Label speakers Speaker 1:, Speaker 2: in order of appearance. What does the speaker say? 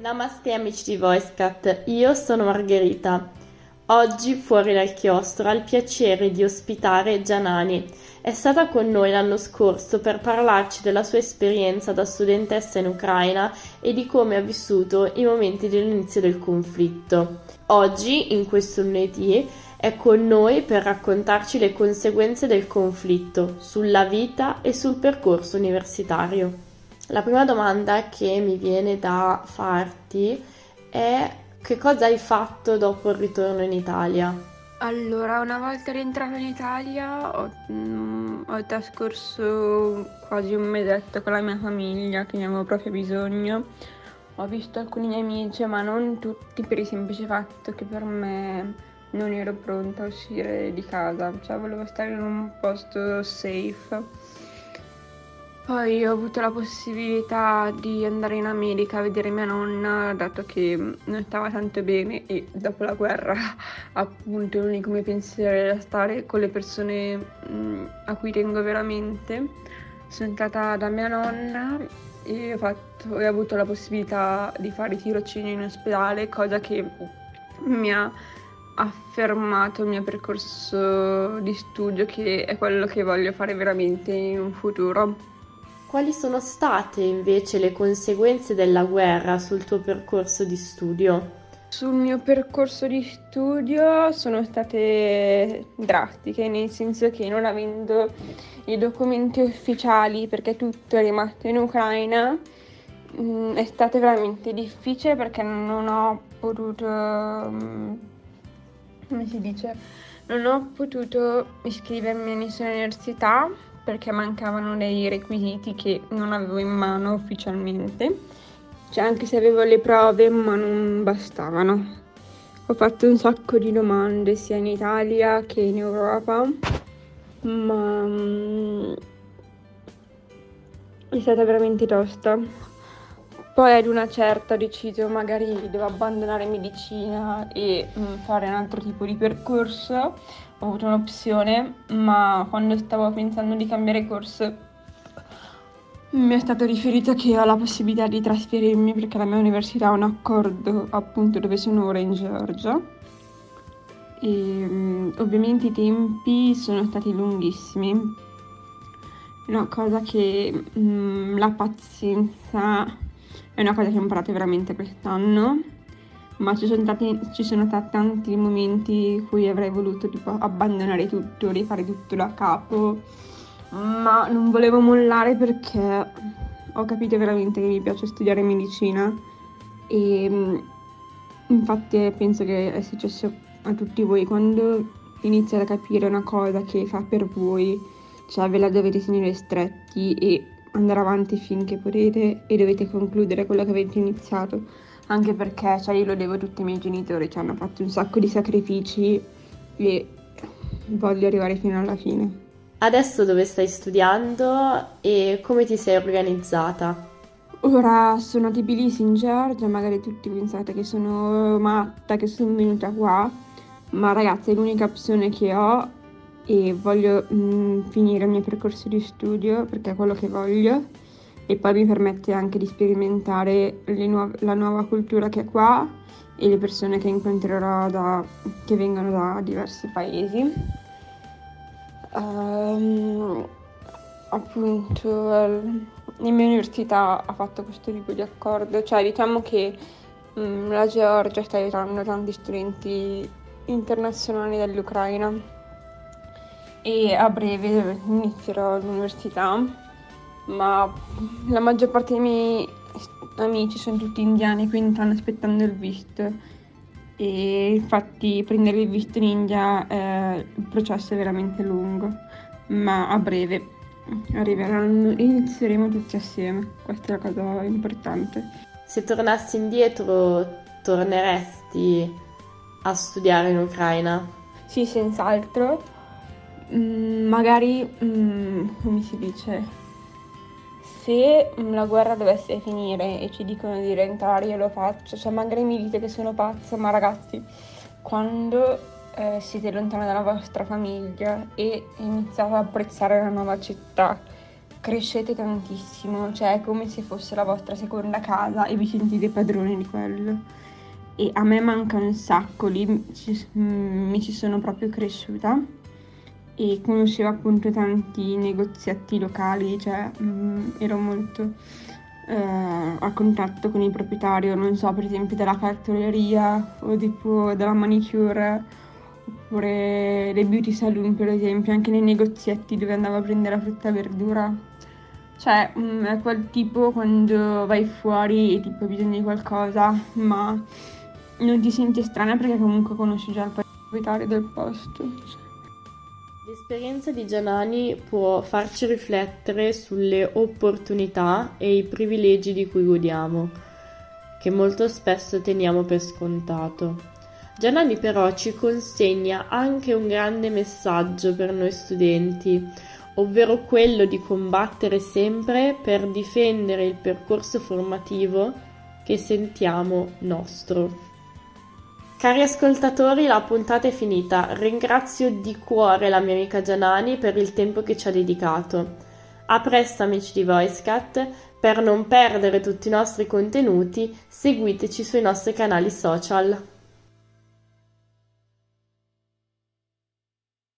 Speaker 1: Namaste amici di VoiceCat, io sono Margherita. Oggi fuori dal chiostro ho il piacere di ospitare Gianani. È stata con noi l'anno scorso per parlarci della sua esperienza da studentessa in Ucraina e di come ha vissuto i momenti dell'inizio del conflitto. Oggi, in questo lunedì, è con noi per raccontarci le conseguenze del conflitto sulla vita e sul percorso universitario. La prima domanda che mi viene da farti è che cosa hai fatto dopo il ritorno in Italia?
Speaker 2: Allora, una volta rientrata in Italia ho, mm, ho trascorso quasi un mesetto con la mia famiglia che ne avevo proprio bisogno. Ho visto alcuni miei amici, ma non tutti per il semplice fatto che per me non ero pronta a uscire di casa, cioè volevo stare in un posto safe poi ho avuto la possibilità di andare in America a vedere mia nonna, dato che non stava tanto bene e dopo la guerra appunto l'unico mio pensiero era stare con le persone mh, a cui tengo veramente. Sono andata da mia nonna e ho, fatto, ho avuto la possibilità di fare tirocini in ospedale, cosa che mi ha affermato il mio percorso di studio che è quello che voglio fare veramente in un futuro.
Speaker 1: Quali sono state invece le conseguenze della guerra sul tuo percorso di studio?
Speaker 2: Sul mio percorso di studio sono state drastiche, nel senso che non avendo i documenti ufficiali perché tutto è rimasto in Ucraina, mm, è stato veramente difficile perché non ho potuto, mm, come si dice, non ho potuto iscrivermi a nessuna università perché mancavano dei requisiti che non avevo in mano ufficialmente, cioè anche se avevo le prove ma non bastavano. Ho fatto un sacco di domande sia in Italia che in Europa, ma um, è stata veramente tosta. Poi ad una certa ho deciso magari devo abbandonare medicina e um, fare un altro tipo di percorso ho avuto un'opzione, ma quando stavo pensando di cambiare corso mi è stato riferito che ho la possibilità di trasferirmi perché la mia università ha un accordo appunto dove sono ora in Georgia. E ovviamente i tempi sono stati lunghissimi. Una cosa che um, la pazienza è una cosa che ho imparato veramente quest'anno ma ci sono, stati, ci sono stati tanti momenti in cui avrei voluto tipo, abbandonare tutto, rifare tutto da capo, ma non volevo mollare perché ho capito veramente che mi piace studiare medicina e mm, infatti penso che è successo a tutti voi. Quando iniziate a capire una cosa che fa per voi, cioè ve la dovete tenere stretti e andare avanti finché potete e dovete concludere quello che avete iniziato anche perché cioè, io lo devo a tutti i miei genitori, ci hanno fatto un sacco di sacrifici e voglio arrivare fino alla fine.
Speaker 1: Adesso dove stai studiando e come ti sei organizzata?
Speaker 2: Ora sono a Tbilisi in Georgia, magari tutti pensate che sono matta, che sono venuta qua, ma ragazzi è l'unica opzione che ho e voglio mh, mm, finire il mio percorso di studio perché è quello che voglio e poi mi permette anche di sperimentare nuove, la nuova cultura che è qua e le persone che incontrerò da, che vengono da diversi paesi. Um, appunto la mia università ha fatto questo tipo di accordo, cioè diciamo che um, la Georgia sta aiutando tanti studenti internazionali dall'Ucraina e a breve inizierò l'università ma la maggior parte dei miei amici sono tutti indiani, quindi stanno aspettando il visto. E infatti prendere il visto in India eh, il processo è veramente lungo, ma a breve arriveranno e inizieremo tutti assieme. Questa è la cosa importante.
Speaker 1: Se tornassi indietro, torneresti a studiare in Ucraina?
Speaker 2: Sì, senz'altro. Mm, magari, mm, come si dice, se la guerra dovesse finire e ci dicono di rientrare, io lo faccio. Cioè, magari mi dite che sono pazza, ma ragazzi, quando eh, siete lontani dalla vostra famiglia e iniziate ad apprezzare la nuova città crescete tantissimo, cioè è come se fosse la vostra seconda casa e vi sentite padroni di quello. E a me manca un sacco, lì ci, mm, mi ci sono proprio cresciuta e conoscevo appunto tanti negoziati locali, cioè mh, mm, ero molto eh, a contatto con il proprietario, non so, per esempio della cartoleria o tipo della manicure oppure dei beauty saloon per esempio, anche nei negozietti dove andavo a prendere la frutta e verdura. Cioè, mh, mm, è quel tipo quando vai fuori e tipo hai bisogno di qualcosa, ma non ti senti strana perché comunque conosci già il proprietario del posto.
Speaker 1: L'esperienza di Gianani può farci riflettere sulle opportunità e i privilegi di cui godiamo, che molto spesso teniamo per scontato. Gianani però ci consegna anche un grande messaggio per noi studenti, ovvero quello di combattere sempre per difendere il percorso formativo che sentiamo nostro. Cari ascoltatori, la puntata è finita. Ringrazio di cuore la mia amica Gianani per il tempo che ci ha dedicato. A presto amici di VoiceCat, per non perdere tutti i nostri contenuti seguiteci sui nostri canali social.